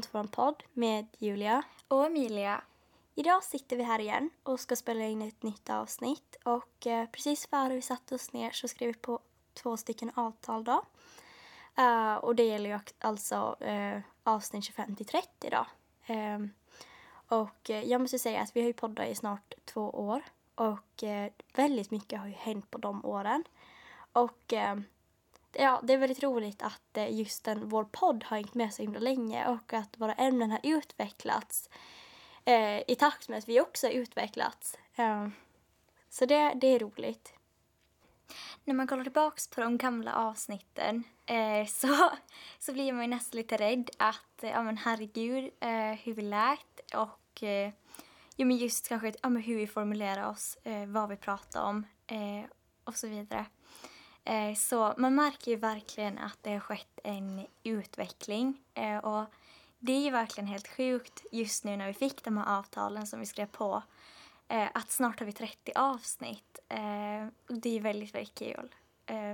Välkommen till vår podd med Julia. Och Emilia. Idag sitter vi här igen och ska spela in ett nytt avsnitt. Och eh, precis före vi satte oss ner så skrev vi på två stycken avtal då. Uh, och det gäller ju alltså uh, avsnitt 25 till 30 då. Um, och uh, jag måste säga att vi har ju poddat i snart två år. Och väldigt mycket har ju hänt på de åren. Och ja, det är väldigt roligt att eh, just den, vår podd har hängt med så himla länge och att våra ämnen har utvecklats eh, i takt med att vi också har utvecklats. Eh, så det, det är roligt. När man kollar tillbaka på de gamla avsnitten eh, så, så blir man ju nästan lite rädd att, eh, ja men herregud, eh, hur vi lät och eh, ja, men just kanske ja, men hur vi formulerar oss, eh, vad vi pratar om eh, och så vidare. Eh, så man märker ju verkligen att det har skett en utveckling eh, och det är ju verkligen helt sjukt just nu när vi fick de här avtalen som vi skrev på eh, att snart har vi 30 avsnitt. det är väldigt, väldigt kul.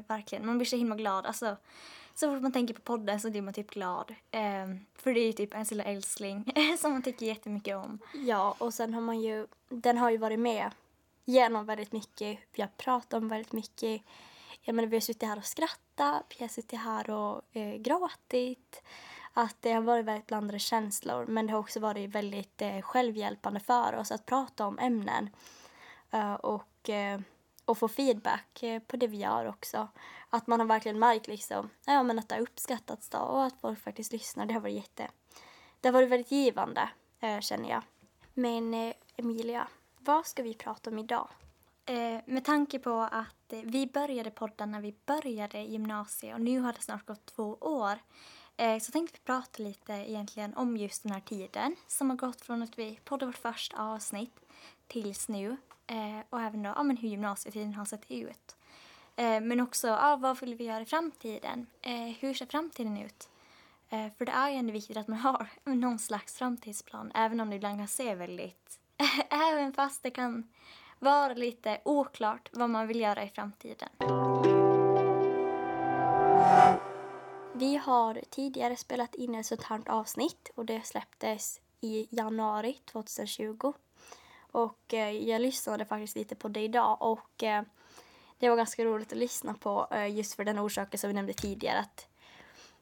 verkligen. Man blir så himla glad. Alltså, så fort man tänker på podden så blir man typ glad. för det är ju typ ens lilla älskling som man tycker jättemycket om. Ja, och sen har man ju, den har ju varit med genom väldigt mycket. Vi har pratat om väldigt mycket jag menar, vi har suttit här och skrattat, vi har suttit här och eh, gråtit. Att det har varit väldigt blandade känslor men det har också varit väldigt eh, självhjälpande för oss att prata om ämnen. Uh, och, uh, och få feedback uh, på det vi gör också. Att man har verkligen märkt liksom, ja, men att det har uppskattats då, och att folk faktiskt lyssnar. Det har varit jätte... Det har varit väldigt givande, känner jag. Men Emilia, vad ska vi prata om idag? Eh, med tanke på att eh, vi började podda när vi började gymnasiet och nu har det snart gått två år eh, så tänkte vi prata lite egentligen om just den här tiden som har gått från att vi poddade vårt första avsnitt tills nu eh, och även då ja, men hur gymnasietiden har sett ut. Eh, men också ja, vad vill vi göra i framtiden? Eh, hur ser framtiden ut? Eh, för det är ju ändå viktigt att man har någon slags framtidsplan även om det ibland kan se väldigt även fast det kan vara lite oklart vad man vill göra i framtiden. Vi har tidigare spelat in ett sånt här avsnitt och det släpptes i januari 2020. Och eh, jag lyssnade faktiskt lite på det idag och eh, det var ganska roligt att lyssna på eh, just för den orsaken som vi nämnde tidigare. Att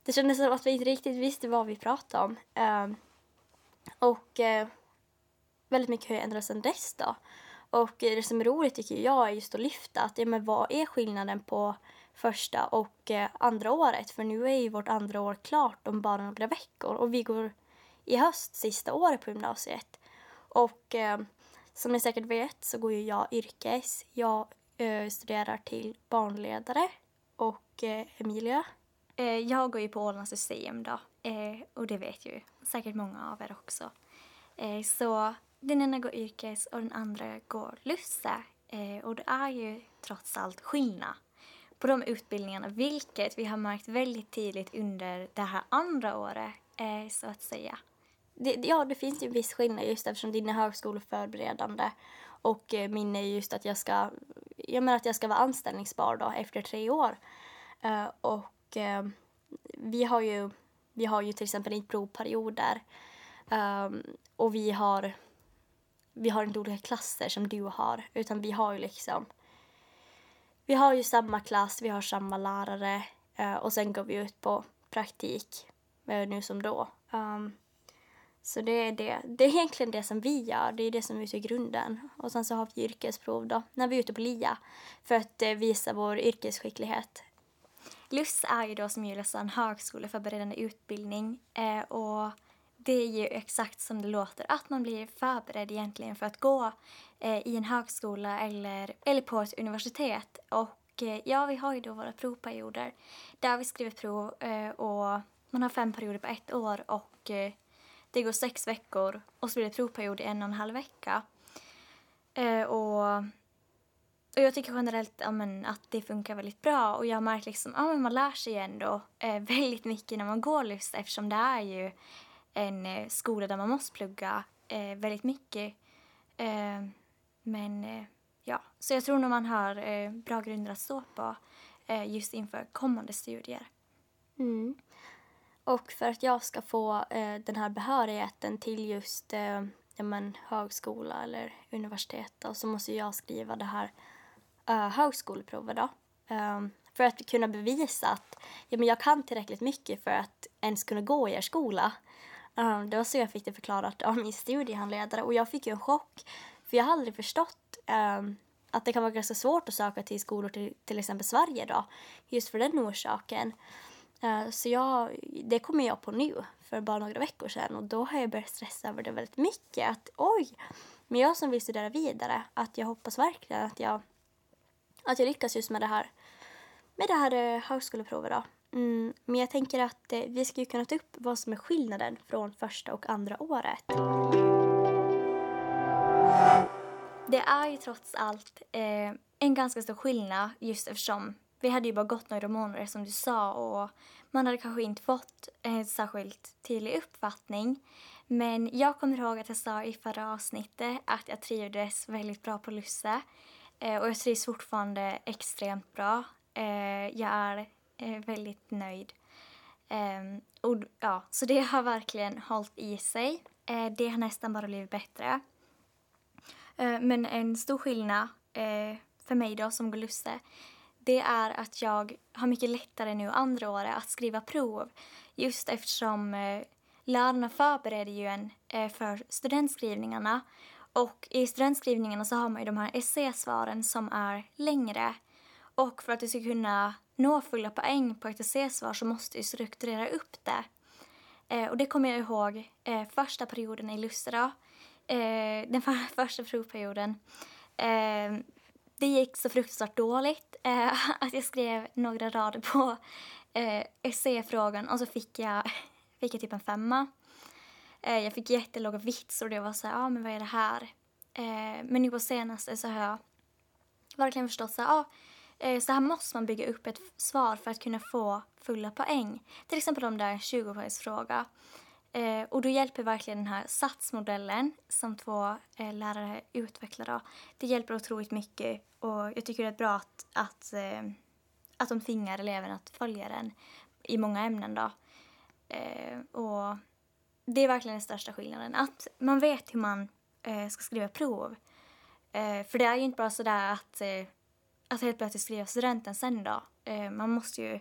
det kändes som att vi inte riktigt visste vad vi pratade om. Ehm, och väldigt mycket har ändrats sedan dess då. Och det som är roligt tycker jag är just att lyfta att ja, men vad är skillnaden på första och eh, andra året? För nu är ju vårt andra år klart om bara några veckor och vi går i höst sista året på gymnasiet. Och eh, som ni säkert vet så går ju jag yrkes. Jag eh, studerar till barnledare och eh, Emilia? Eh, jag går ju på Ålands museum då eh, och det vet ju säkert många av er också. Eh, så den ena går yrkes och den andra går lusse. Eh, och det är ju trots allt skillnad på de utbildningarna, vilket vi har märkt väldigt tydligt under det här andra året, eh, så att säga. Det, ja, det finns ju en viss skillnad just eftersom din är högskoleförberedande och eh, min är just att jag ska, jag menar att jag ska vara anställningsbar då efter tre år. Uh, och uh, vi har ju, vi har ju till exempel inte provperioder um, och vi har vi har inte olika klasser som du har, utan vi har ju liksom vi har ju samma klass, vi har samma lärare eh, och sen går vi ut på praktik eh, nu som då. Um, så det är det. Det är egentligen det som vi gör, det är det som utgör grunden. Och sen så har vi yrkesprov då, när vi är ute på LIA, för att eh, visa vår yrkesskicklighet. LUS är ju då som Julia sa en högskoleförberedande utbildning och det är ju exakt som det låter, att man blir förberedd egentligen för att gå eh, i en högskola eller, eller på ett universitet. Och eh, ja, vi har ju då våra provperioder där vi skriver prov eh, och man har fem perioder på ett år och eh, det går sex veckor och så blir det provperiod i en och en halv vecka. Eh, och och jag tycker generellt ja, men, att det funkar väldigt bra och jag märker liksom, ja, man lär sig ändå eh, väldigt mycket när man går LUS eftersom det är ju en eh, skola där man måste plugga eh, väldigt mycket. Eh, men eh, ja, så jag tror nog man har eh, bra grunder att stå på eh, just inför kommande studier. Mm. Och för att jag ska få eh, den här behörigheten till just eh, ja, men, högskola eller universitet då, så måste jag skriva det här uh, högskoleprovet. Då. Um, för att kunna bevisa att ja, men jag kan tillräckligt mycket för att ens kunna gå i er skola. Um, det var så jag fick det förklarat av min studiehandledare och jag fick ju en chock. För jag har aldrig förstått um, att det kan vara ganska svårt att söka till skolor till till exempel Sverige då. Just för den orsaken. Uh, så jag, det kommer jag på nu, för bara några veckor sedan. Och då har jag börjat stressa över det väldigt mycket. Att oj, men jag som vill studera vidare, att jag hoppas verkligen att jag, att jag lyckas just med det här, med det här uh, högskoleprovet då. Mm, men jag tänker att eh, vi ska ju kunna ta upp vad som är skillnaden från första och andra året. Det är ju trots allt eh, en ganska stor skillnad just eftersom vi hade ju bara gått några månader som du sa och man hade kanske inte fått en särskilt tydlig uppfattning. Men jag kommer ihåg att jag sa i förra avsnittet att jag trivdes väldigt bra på Lusse. Eh, och jag trivs fortfarande extremt bra. Eh, jag är väldigt nöjd. Ehm, och, ja, så det har verkligen hållit i sig. Eh, det har nästan bara blivit bättre. Eh, men en stor skillnad eh, för mig då som går Lusse det är att jag har mycket lättare nu andra året att skriva prov. Just eftersom eh, lärarna förbereder ju en eh, för studentskrivningarna. Och i studentskrivningarna så har man ju de här essäsvaren som är längre. Och för att du ska kunna nå fulla poäng på ett essäsvar så måste du strukturera upp det. Eh, och det kommer jag ihåg eh, första perioden i Lustra. Eh, den för, första provperioden. Eh, det gick så fruktansvärt dåligt eh, att jag skrev några rader på eh, essäfrågan och så fick jag, fick jag typ en femma. Eh, jag fick jättelåga vitsor och det var så ja ah, men vad är det här? Eh, men nu på senaste så har jag verkligen förstått så ja, ah, Eh, så här måste man bygga upp ett svar för att kunna få fulla poäng. Till exempel om det är en 20-poängsfråga. Eh, och då hjälper verkligen den här satsmodellen som två eh, lärare utvecklar. Det hjälper otroligt mycket och jag tycker det är bra att, att, att de tvingar eleverna att följa den i många ämnen. Då. Och det är verkligen den största skillnaden. Att man vet hur man ska skriva prov. För det är ju inte bara sådär att, att helt plötsligt skriva studenten sen då. Eh, man måste ju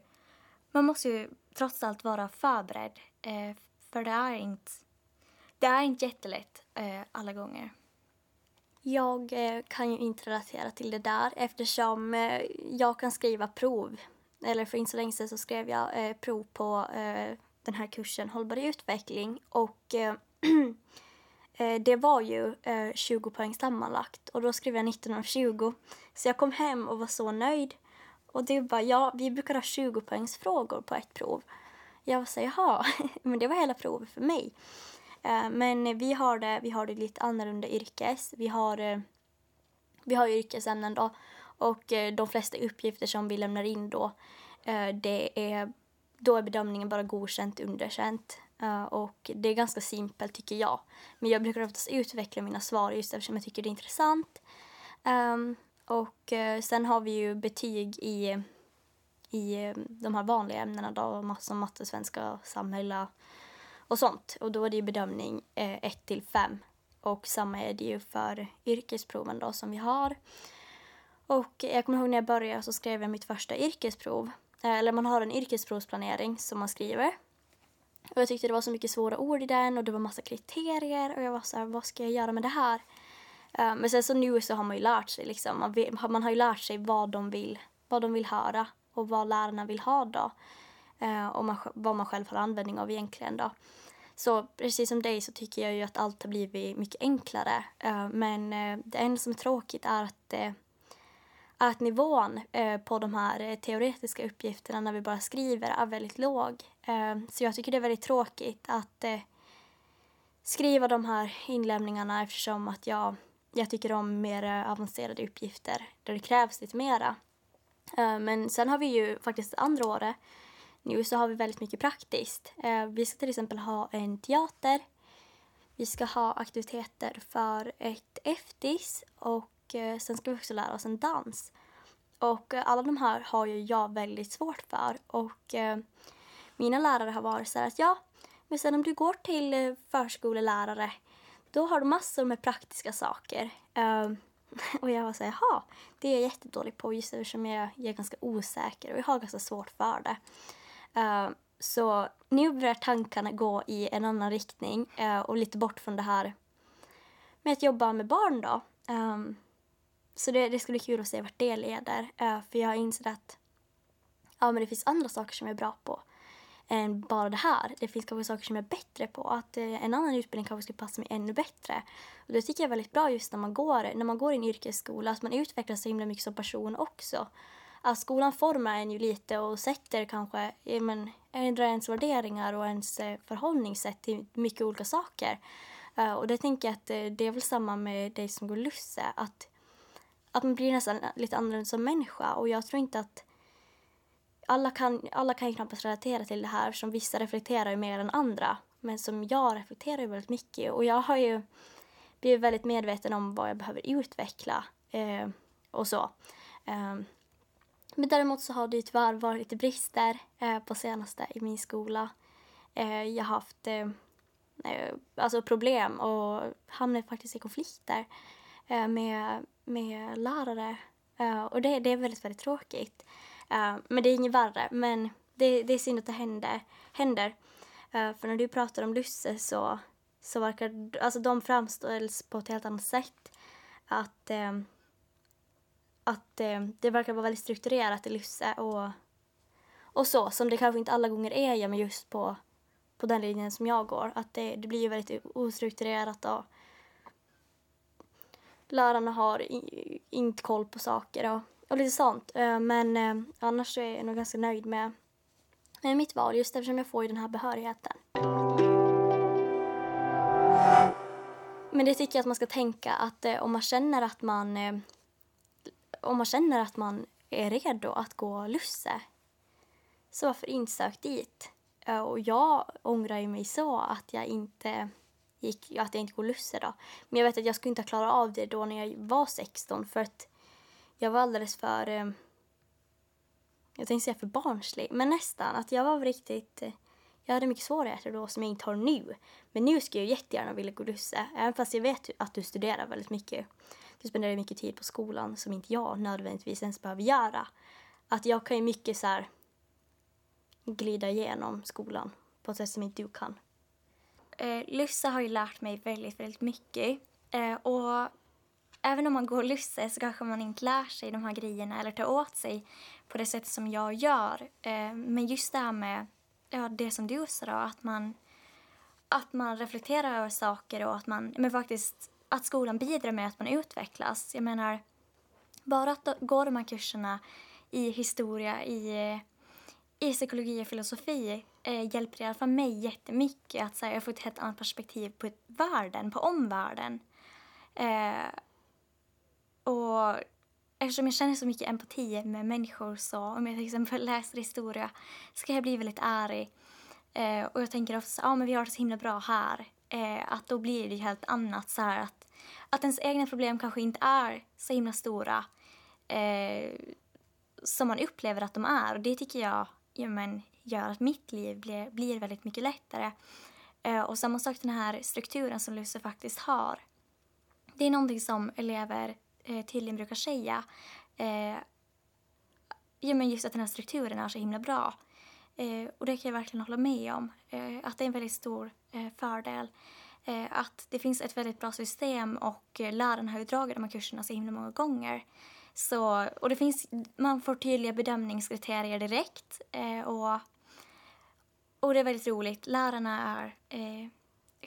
man måste ju trots allt vara förberedd eh, för det är inte, det är inte jättelätt eh, alla gånger. Jag eh, kan ju inte relatera till det där eftersom eh, jag kan skriva prov. Eller för inte så länge sedan så skrev jag eh, prov på eh, den här kursen Hållbar utveckling och eh, Eh, det var ju eh, 20 poäng sammanlagt och då skrev jag 19 av 20. Så jag kom hem och var så nöjd. Och du bara, ja, vi brukar ha 20 poängs frågor på ett prov. Jag sa jaha, men det var hela provet för mig. Eh, men vi har, det, vi har det lite annorlunda yrkes. Vi har, vi har yrkesämnen då och de flesta uppgifter som vi lämnar in då, det är, då är bedömningen bara godkänt, underkänt. Eh, och det är ganska simpelt tycker jag. Men jag brukar oftast utveckla mina svar just eftersom jag tycker det är intressant. Um, och eh, sen har vi ju betyg i i eh, de här vanliga ämnena då, som matte, svenska, samhälle och sånt. Och då är det ju bedömning 1 eh, till 5. Och samma är det ju för yrkesproven då som vi har. Och jag kommer ihåg när jag började så skrev jag mitt första yrkesprov. Eh, eller man har en yrkesprovsplanering som man skriver. Och jag tyckte det var så mycket svåra ord i den och det var massa kriterier och jag var så här, vad ska jag göra med det här? Eh, men sen så nu så har man ju lärt sig liksom, man, vet, man har ju lärt sig vad de vill, vad de vill höra och vad lärarna vill ha då. Uh, och man, vad man själv har användning av egentligen då. Så precis som dig så tycker jag ju att allt har blivit mycket enklare. Uh, men uh, det enda som är tråkigt är att, eh, att nivån eh, på de här eh, teoretiska uppgifterna när vi bara skriver är väldigt låg. Eh, så jag tycker det är väldigt tråkigt att eh, skriva de här inlämningarna eftersom att jag, jag tycker om mer avancerade uppgifter där det krävs lite mera. Eh, men sen har vi ju faktiskt andra året nu så har vi väldigt mycket praktiskt. Eh, vi ska till exempel ha en teater. Vi ska ha aktiviteter för ett eftis och Eh, sen ska vi också lära oss en dans. Och eh, alla de här har ju jag väldigt svårt för och eh, mina lärare har varit så här att ja, men sen om du går till förskolelärare då har du massor med praktiska saker. Ehm, och jag var så här, jaha, det är jag jättedålig på just eftersom jag, jag är ganska osäker och jag har ganska svårt för det. Ehm, så nu börjar tankarna gå i en annan riktning och lite bort från det här med att jobba med barn då. Um, så det, det ska bli kul att se vart det leder. Eh, för jag har insett att ja, men det finns andra saker som jag är bra på än bara det här. Det finns kanske saker som jag är bättre på. Att eh, en annan utbildning kanske skulle passa mig ännu bättre. Och det tycker jag är väldigt bra just när man går, när man går i en yrkesskola, att man utvecklas så himla mycket som person också. Att skolan formar en ju lite och sätter kanske, men, ändrar ens värderingar och ens eh, förhållningssätt till mycket olika saker. Och det tänker jag att det är väl samma med dig som går Lusse, att, att man blir nästan lite annorlunda som människa och jag tror inte att alla kan, alla kan ju knappast relatera till det här som vissa reflekterar ju mer än andra. Men som jag reflekterar ju väldigt mycket och jag har ju blivit väldigt medveten om vad jag behöver utveckla eh, och så. Eh, men däremot så har det ju tyvärr varit lite brister eh, på senaste i min skola. Eh, jag har haft eh, eh alltså problem och hamnat faktiskt i konflikter eh, med, med lärare. Eh, och det, det är väldigt, väldigt tråkigt. Uh, men det är inget värre. Men det, det är synd att det händer. händer. Uh, för när du pratar om Lusse så, så verkar alltså de framställs på ett helt annat sätt. Att, uh, att det verkar vara väldigt strukturerat i Lusse och, och så, som det kanske inte alla gånger är men just på, på den linjen som jag går. Att det, det blir ju väldigt ostrukturerat och lärarna har inte koll på saker och och lite sånt. Eh, men eh, annars är jag nog ganska nöjd med, med mitt val just eftersom jag får ju den här behörigheten. Men det tycker jag att man ska tänka att eh, om man känner att man om man känner att man är redo att gå lusse så varför inte sök dit? Och jag ångrar ju mig så att jag inte gick, att jag inte går lusse då. Men jag vet att jag skulle inte ha klarat av det då när jag var 16 för att jag var alldeles för... Eh, jag tänkte säga för barnslig, men nästan. Att jag var riktigt... Eh, jag hade mycket svårigheter då som jag inte har nu. Men nu skulle jag jättegärna vilja gå lusse. Eh, även fast jag vet att du studerar väldigt mycket. Du spenderar mycket tid på skolan som inte jag nödvändigtvis ens behöver göra. Att jag kan ju mycket så här glida igenom skolan på ett sätt som inte du kan. Eh, Lussa har ju lärt mig väldigt, väldigt mycket. Eh, och även om man går lusse så kanske man inte lär sig de här grejerna eller tar åt sig på det sätt som jag gör. Eh, men just det här med ja, det som du sa då, att man, att man reflekterar över saker och att man, men faktiskt att skolan bidrar med att man utvecklas. Jag menar, bara att gå de här kurserna i historia, i, i psykologi och filosofi eh, hjälper i alla fall mig jättemycket. Att så här, jag får ett helt annat perspektiv på världen, på omvärlden. Eh, och eftersom jag känner så mycket empati med människor så om jag till exempel läser historia så kan jag bli väldigt arg. Eh, och jag tänker ofta ja ah, men vi har det så himla bra här. Eh, att då blir det helt annat så här att, att ens egna problem kanske inte är så himla stora eh, som man upplever att de är. Och det tycker jag ja, men, gör att mitt liv blir, blir väldigt mycket lättare. Eh, och samma sak den här strukturen som Lusse faktiskt har. Det är någonting som elever eh, tydligen brukar säga. Eh, ja, men just att den här strukturen är så himla bra. Eh, och det kan jag verkligen hålla med om. Eh, att det är en väldigt stor eh, fördel. Eh, att det finns ett väldigt bra system och eh, lärarna har ju dragit de här kurserna så himla många gånger. Så, och det finns, man får tydliga bedömningskriterier direkt. Eh, och, och det är väldigt roligt. Lärarna är eh,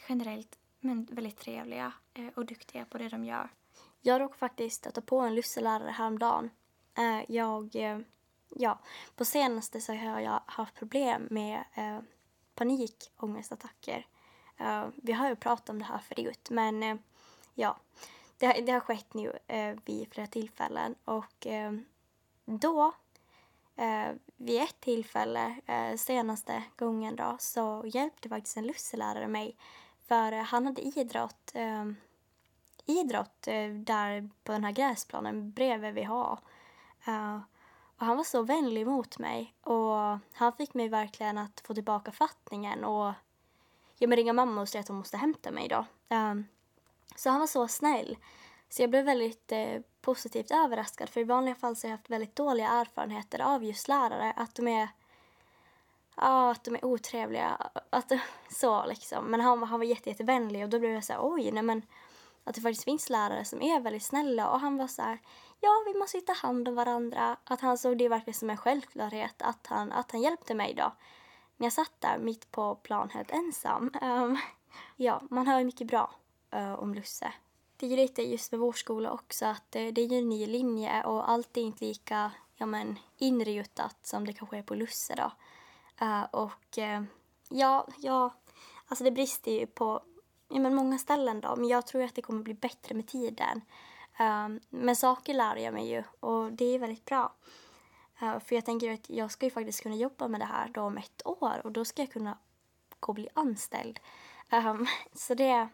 generellt men väldigt trevliga eh, och duktiga på det de gör. Jag råkade faktiskt stöta på en lusselärare häromdagen. Eh, jag, eh, ja, på senaste så har jag haft problem med eh, panikångestattacker. Eh, vi har ju pratat om det här förut, men ja, det, det har skett nu vid flera tillfällen och då Eh, vid ett tillfälle, eh, senaste gången då, så hjälpte faktiskt en lusselärare mig. För eh, han hade idrott ehm, idrott eh, där på den här gräsplanen bredvid vi har. Och han var så vänlig mot mig och han fick mig verkligen att få tillbaka fattningen och jag men ringa mamma och säga att hon måste hämta mig då. Ehm, så han var så snäll. Så jag blev väldigt eh, positivt överraskad för i vanliga fall så har jag haft väldigt dåliga erfarenheter av just lärare. Att de är, ja, att de är otrevliga. Att, så liksom. Men han, han var jätte, jättevänlig och då blev jag så här, oj, nej men att det faktiskt finns lärare som är väldigt snälla och han var så här, ja vi måste ta hand om varandra. Att han såg det verkligen som en självklarhet att han, att han hjälpte mig då. När jag satt där mitt på plan helt ensam. Um, ja, man hör mycket bra uh, om Lusse. Det är ju lite just med vår skola också att eh, det är ju en ny linje och allt är inte lika ja, men, inrutat som det kanske är på Lusse då. Uh, och eh, ja, ja, alltså det brister ju på ja, men många ställen då, men jag tror att det kommer bli bättre med tiden. Uh, men saker lär jag mig ju och det är väldigt bra. Uh, för jag tänker att jag ska ju faktiskt kunna jobba med det här då om ett år och då ska jag kunna gå och bli anställd. Um, så det,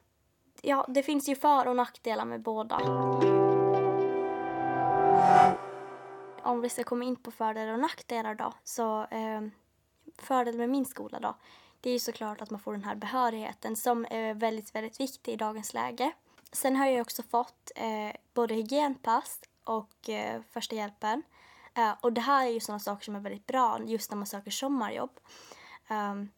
ja, det finns ju för och nackdelar med båda. Om vi ska komma in på fördelar och nackdelar då, så eh, fördel med min skola då, det är ju såklart att man får den här behörigheten som är väldigt, väldigt viktig i dagens läge. Sen har jag också fått eh, både hygienpass och eh, första hjälpen. Eh, och det här är ju sådana saker som är väldigt bra just när man söker sommarjobb. Um,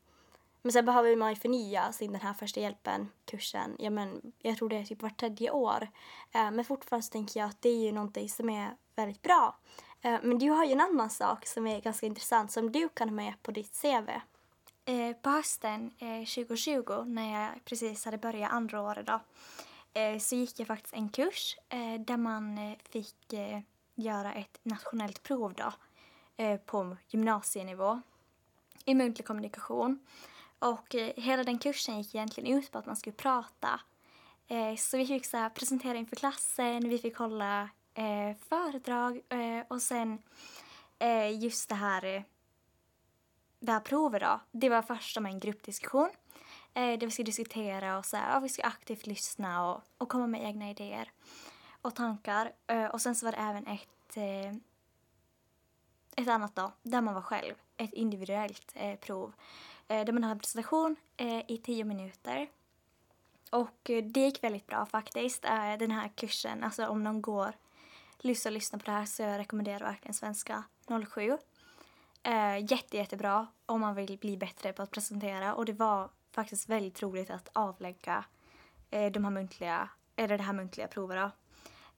men sen behöver man ju förnya sin den här första hjälpen-kursen. Ja, men, jag tror det är typ vart tredje år. Eh, men fortfarande så tänker jag att det är ju någonting som är väldigt bra. Eh, men du har ju en annan sak som är ganska intressant som du kan ha med på ditt CV. Eh, på hösten 2020, när jag precis hade börjat andra året, då, så gick jag faktiskt en kurs där man fick göra ett nationellt prov då, på gymnasienivå i muntlig kommunikation. Och eh, hela den kursen gick egentligen ut på att man skulle prata. Eh, så vi fick så här, presentera inför klassen, vi fick hålla eh, föredrag och sen just det här det här provet då, det var först som en gruppdiskussion där vi ska diskutera och så här, vi ska aktivt lyssna och, och komma med egna idéer och tankar. Och sen så var det även ett, ett annat då, där man var själv, ett individuellt prov Eh, där man hade en presentation eh, i tio minuter. Och eh, det gick väldigt bra faktiskt, eh, den här kursen. Alltså om någon går lyssna och lyssna på det här så jag rekommenderar verkligen Svenska 07. Eh, jätte, jättebra om man vill bli bättre på att presentera och det var faktiskt väldigt roligt att avlägga eh, de här muntliga, eller det här muntliga provet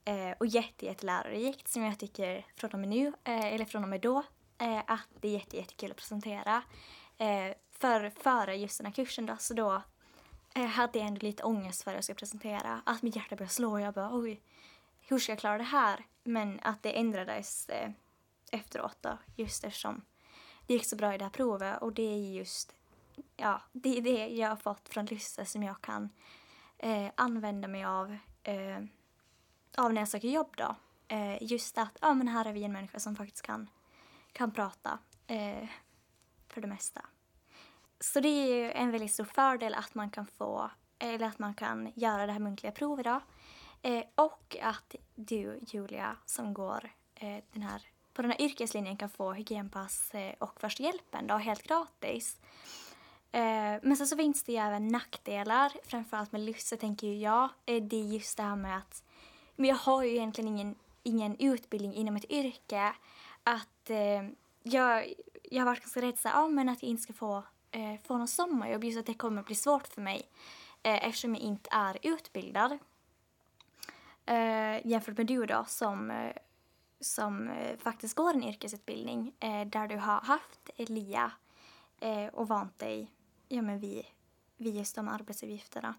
eh, och jätte, jättelärorikt som jag tycker från och med nu, eh, eller från och med då, eh, att det är jätte, jättekul att presentera. För före just den här kursen då, så då eh, hade jag ändå lite ångest för att jag skulle presentera. Att mitt hjärta började slå och jag bara oj, hur ska jag klara det här? Men att det ändrades eh, efteråt då, just eftersom det gick så bra i det här provet och det är just ja, det är det jag har fått från Lysse som jag kan eh, använda mig av, eh, av när jag söker jobb då. Eh, just att, ja men här är vi en människa som faktiskt kan, kan prata eh, för det mesta. Så det är ju en väldigt stor fördel att man kan få, eller att man kan göra det här muntliga provet då. Eh, och att du, Julia, som går eh, den här på den här yrkeslinjen kan få hygienpass eh, och första hjälpen då, helt gratis. Eh, men sen så finns det ju även nackdelar, framförallt med Lysse tänker ju jag. Eh, det är just det här med att men jag har ju egentligen ingen, ingen utbildning inom ett yrke. Att eh, jag, jag har varit ganska rädd så ah, men att jag inte ska få, Eh, få något sommarjobb, just att det kommer bli svårt för mig eh, eftersom jag inte är utbildad. Eh, jämfört med du då som som eh, faktiskt går en yrkesutbildning eh, där du har haft LIA eh, och vant dig ja, men vid, vid just de arbetsuppgifterna.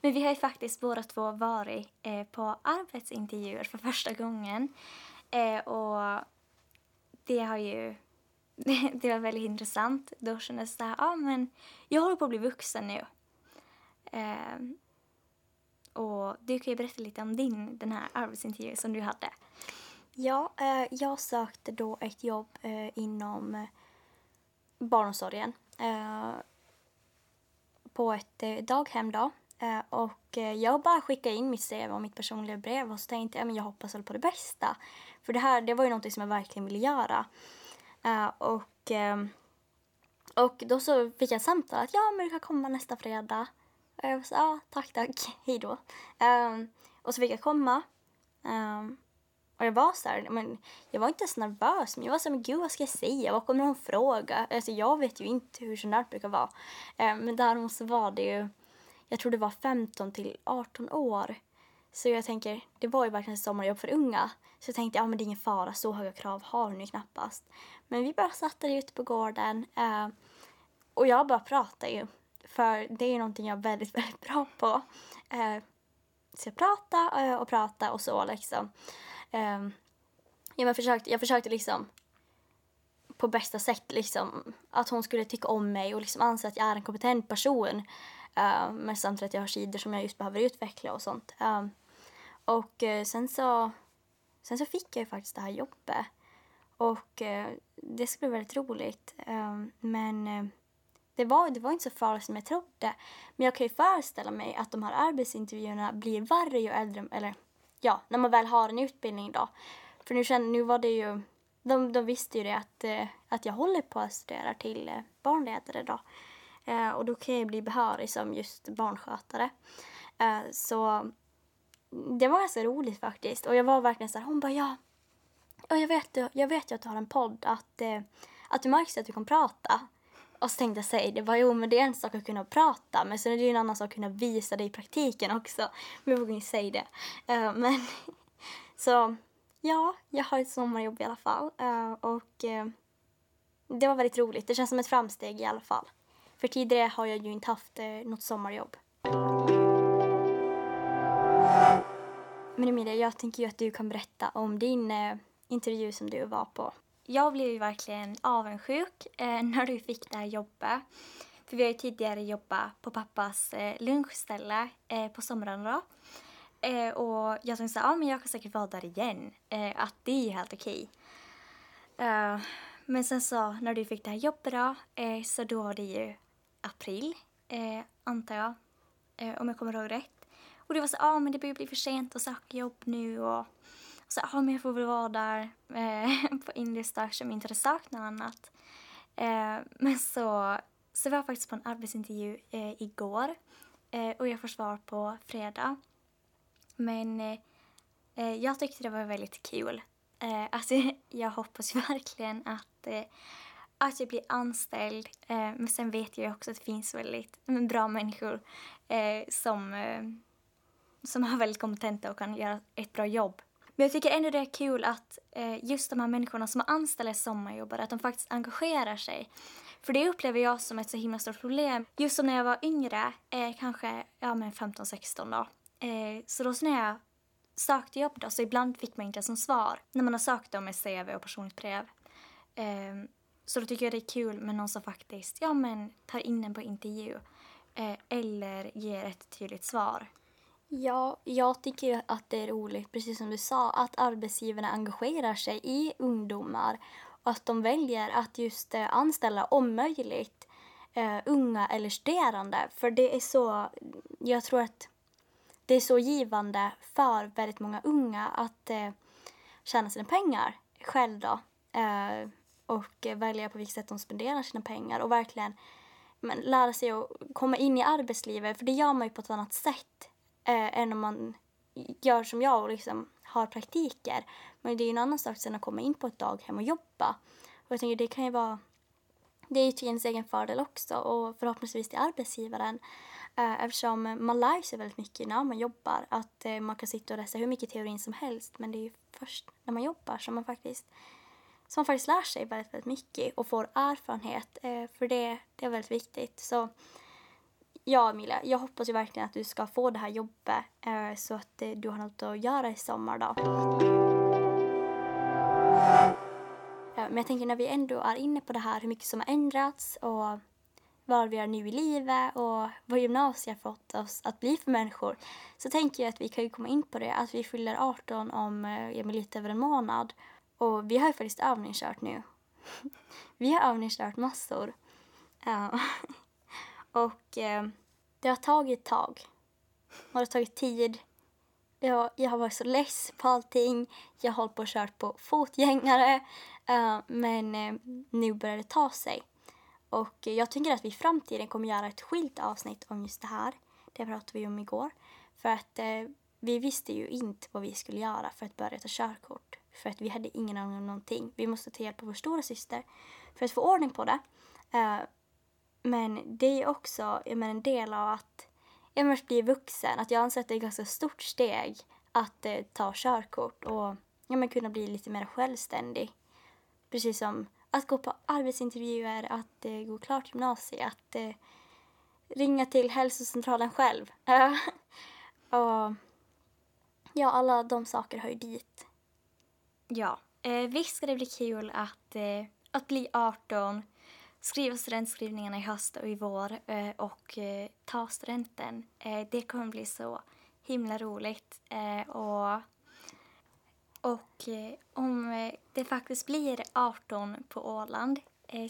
Men vi har ju faktiskt båda två varit eh, på arbetsintervjuer för första gången eh, och det har ju det var väldigt intressant. Då kändes det ja ah, men jag håller på att bli vuxen nu. Eh, och du kan ju berätta lite om din, den här arbetsintervjun som du hade. Ja, eh, jag sökte då ett jobb eh, inom eh, barnomsorgen eh, på ett eh, daghem då. Eh, och eh, jag bara skickade in mitt CV och mitt personliga brev och så tänkte jag men jag hoppas väl på det bästa. För det här det var ju någonting som jag verkligen ville göra. Eh, och, ehm, och då så fick jag samtal att ja, men du kan komma nästa fredag. Och jag sa ja, tack, tack, hej då. Ehm, och så fick jag komma. Ehm, och jag var så här, men jag var inte så nervös, men jag var så här, men gud vad ska jag säga, vad kommer hon fråga? Alltså jag vet ju inte hur sånt där brukar vara. Men däremot så var det ju, jag tror det var 15 till 18 år. Så jag tänker, det var ju verkligen sommarjobb för unga. Så jag tänkte, ja men det är ingen fara, så höga krav har hon ju knappast. Men vi bara satt där ute på gården. eh, och jag bara pratade ju. För det är ju någonting jag är väldigt, väldigt bra på. Eh, så jag pratade eh, och pratade och så liksom. Eh, jag, försökte, jag försökte liksom på bästa sätt liksom att hon skulle tycka om mig och liksom anse att jag är en kompetent person. Uh, men samtidigt att jag har sidor som jag just behöver utveckla och sånt. Uh, och eh, sen så sen så fick jag ju faktiskt det här jobbet. Och eh, det skulle bli väldigt roligt. Ehm, men eh, det var, det var inte så farligt som jag trodde. Men jag kan ju föreställa mig att de här arbetsintervjuerna blir värre ju äldre, eller ja, när man väl har en utbildning då. För nu, kände, nu var det ju, de, de visste ju det att, att jag håller på att studera till barnledare då. Eh, och då kan jag bli behörig som just barnskötare. Så det var ganska roligt faktiskt. Och jag var verkligen så här, hon bara ja, och jag vet, jag vet ju att du har en podd, att, eh, att du märks att du kan prata. Och så tänkte jag säga det var jo men det är en sak att kunna prata men sen är det ju en annan sak att kunna visa det i praktiken också. Men jag vågar inte säga det. Uh, men så ja, jag har ett sommarjobb i alla fall. Uh, och uh, det var väldigt roligt. Det känns som ett framsteg i alla fall. För tidigare har jag ju inte haft något sommarjobb. Men Emilia, jag tänker ju att du kan berätta om din eh, intervju som du var på jag blev ju verkligen avundsjuk eh, när du fick det här jobbet. För vi har ju tidigare jobbat på pappas eh, lunchställe eh, på somrarna då. Eh, och jag tänkte att ah, men jag kan säkert vara där igen. Eh, att det är ju helt okej. Eh, men sen så när du fick det här jobbet då, eh, så då var det ju april, eh, antar jag. Eh, om jag kommer ihåg rätt. Och det var så, ja ah, men det börjar bli för sent att söka jobb nu och så ja, ah, men jag får väl vara där eh, på Indie som inte hade sökt något annat. Eh, men så, så var jag faktiskt på en arbetsintervju eh, igår eh, och jag får svar på fredag. Men eh, eh jag tyckte det var väldigt kul. Eh, alltså, jag hoppas verkligen att, eh, att jag blir anställd. Eh, men sen vet jag också att det finns väldigt bra människor som, som är väldigt kompetenta och kan göra ett bra jobb men jag tycker ändå det är kul att eh, just de här människorna som har anställda sommarjobbare, att de faktiskt engagerar sig. För det upplever jag som ett så himla stort problem. Just som när jag var yngre, eh, kanske ja, 15-16 då. Eh, så då så när jag sökte jobb då, så ibland fick man inte ens svar när man har sökt om med CV och personligt brev. Eh, så då tycker jag det är kul med någon som faktiskt ja, men, tar in en på intervju eh, eller ger ett tydligt svar. Ja, jag tycker att det är roligt, precis som du sa, att arbetsgivarna engagerar sig i ungdomar och att de väljer att just eh, anställa, om möjligt, uh, unga eller studerande. För det är så, jag tror att det är så givande för väldigt många unga att uh, tjäna sina pengar själv då. Uh, och välja på vilket sätt de spenderar sina pengar och verkligen men, lära sig att komma in i arbetslivet, för det gör man ju på ett annat sätt eh, än om man gör som jag och liksom har praktiker. Men det är ju en annan sak sen att komma in på ett daghem och jobba. Och jag tänker det kan ju vara det är ju till ens egen fördel också och förhoppningsvis till arbetsgivaren eh, eftersom man lär sig väldigt mycket när man jobbar. Att eh, man kan sitta och läsa hur mycket teorin som helst men det är ju först när man jobbar som man faktiskt som man faktiskt lär sig väldigt, väldigt mycket och får erfarenhet. Eh, för det, det är väldigt viktigt. Så ja, Emilia, jag hoppas ju verkligen att du ska få det här jobbet eh, så att eh, du har något att göra i sommar då. Ja, men jag tänker när vi ändå är inne på det här hur mycket som har ändrats och vad vi är nu i livet och vad gymnasiet har fått oss att bli för människor så tänker jag att vi kan ju komma in på det att vi fyller 18 om eh, lite över en månad och vi har ju faktiskt övningskört nu. vi har övningskört massor. Och eh, det har tagit ett tag. Och det har tagit tid. jag, jag har varit så less på allting. Jag har hållit på och kört på fotgängare. Uh, men eh, nu börjar det ta sig. Och jag tänker att vi i framtiden kommer göra ett skilt avsnitt om just det här. Det pratade vi om igår. För att eh, vi visste ju inte vad vi skulle göra för att börja ta körkort. För att vi hade ingen aning om någonting. Vi måste ta hjälp av vår stora syster för att få ordning på det. Eh, men det är också jag menar, en del av att jag måste bli vuxen. Att jag anser att det är ett ganska stort steg att eh, ta körkort och ja, men kunna bli lite mer självständig. Precis som att gå på arbetsintervjuer, att eh, gå klart gymnasiet, att eh, ringa till hälsocentralen själv. och ja, alla de saker hör ju dit. Ja, eh, visst ska det bli kul att, eh, att bli 18 skriva studentskrivningarna i höst och i vår eh, och eh, ta studenten. Eh, det kommer bli så himla roligt. och och om det faktiskt blir 18 på Åland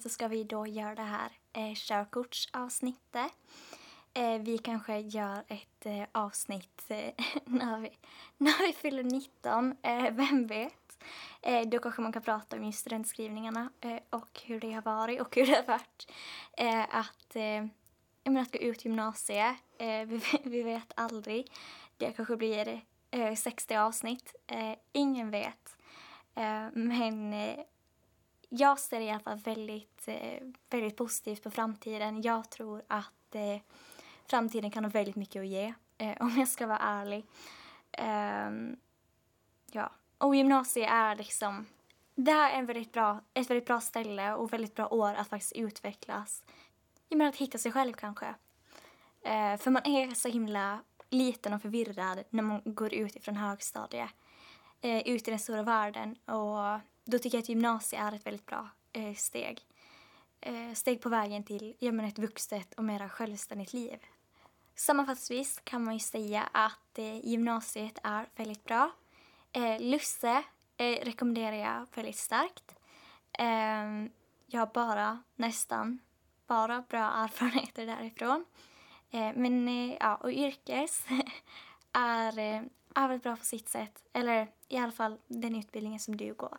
så ska vi då göra det här körkortsavsnittet. Vi kanske gör ett avsnitt när vi, när vi fyller 19, vem vet? Eh, då kanske man kan prata om just studentskrivningarna eh, och hur det har varit och hur det har varit eh, att, eh, menar, att gå ut gymnasiet. Eh, vi, vi, vet aldrig. Det kanske blir eh, 60 avsnitt. Eh, ingen vet. Eh, men eh, jag ser i alla fall väldigt, väldigt positivt på framtiden. Jag tror att framtiden kan ha väldigt mycket att ge, om jag ska vara ärlig. Ehm, ja. Och gymnasiet är liksom, det här är en väldigt bra, ett väldigt bra ställe och väldigt bra år att faktiskt utvecklas. Jag menar att hitta sig själv kanske. Eh, för man är så himla liten och förvirrad när man går ut ifrån högstadiet. Eh, ut i den stora världen och då tycker jag att gymnasiet är ett väldigt bra eh, steg. Eh, steg på vägen till ja, men ett vuxet och mer självständigt liv. Sammanfattningsvis kan man ju säga att eh, gymnasiet är väldigt bra Eh, Lusse eh, rekommenderar jag väldigt starkt. Eh, jag har bara, nästan, bara bra erfarenheter därifrån. Eh, men eh, ja, och yrkes är, eh, är väl bra på sitt sätt. Eller i alla fall den utbildningen som du går.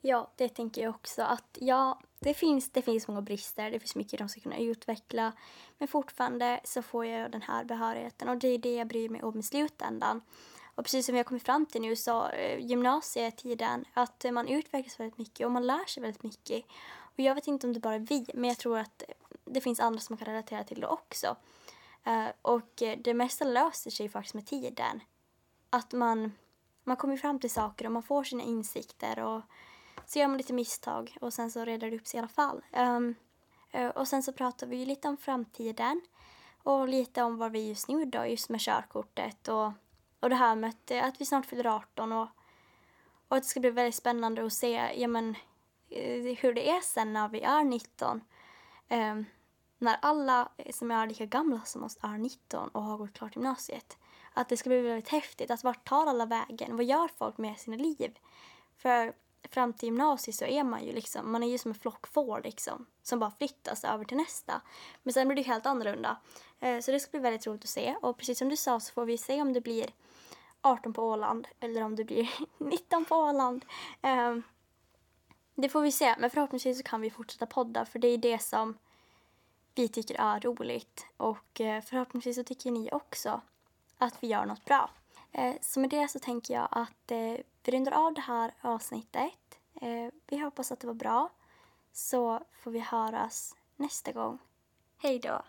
Ja, det tänker jag också. Att ja, det finns, det finns många brister, det finns mycket de ska kunna utveckla. Men fortfarande så får jag den här behörigheten och det är det jag bryr mig om i slutändan. Och precis som vi har kommit fram till nu så eh, gymnasietiden, att eh, man utvecklas väldigt mycket och man lär sig väldigt mycket. Och jag vet inte om det bara är vi, men jag tror att eh, det finns andra som kan relatera till det också. Och det mesta löser sig faktiskt med tiden. Att man, man kommer fram till saker och man får sina insikter och så gör man lite misstag och sen så reder det upp sig i alla fall. Um, och sen så pratar vi lite om framtiden och lite om var vi just nu då, just med körkortet och och det här med att, eh, att vi snart fyller 18 och, och att det ska bli väldigt spännande att se ja, men, eh, hur det är sen när vi är 19. Um, ehm, när alla som är lika gamla som oss är 19 och har gått klart gymnasiet. Att det ska bli väldigt häftigt. Att vart tar alla vägen? Vad gör folk med sina liv? För fram till gymnasiet så är man ju liksom, man är ju som en flock får liksom. Som bara flyttas över till nästa. Men sen blir det helt annorlunda. Eh, så det ska bli väldigt roligt att se. Och precis som du sa så får vi se om det blir 18 på Åland eller om det blir 19 på Åland. Um, det får vi se, men förhoppningsvis så kan vi fortsätta podda för det är det som vi tycker är roligt och eh, förhoppningsvis så tycker ni också att vi gör något bra. Eh, så med det så tänker jag att eh, vi rundar av det här avsnittet. vi hoppas att det var bra så får vi höras nästa gång. Hej då!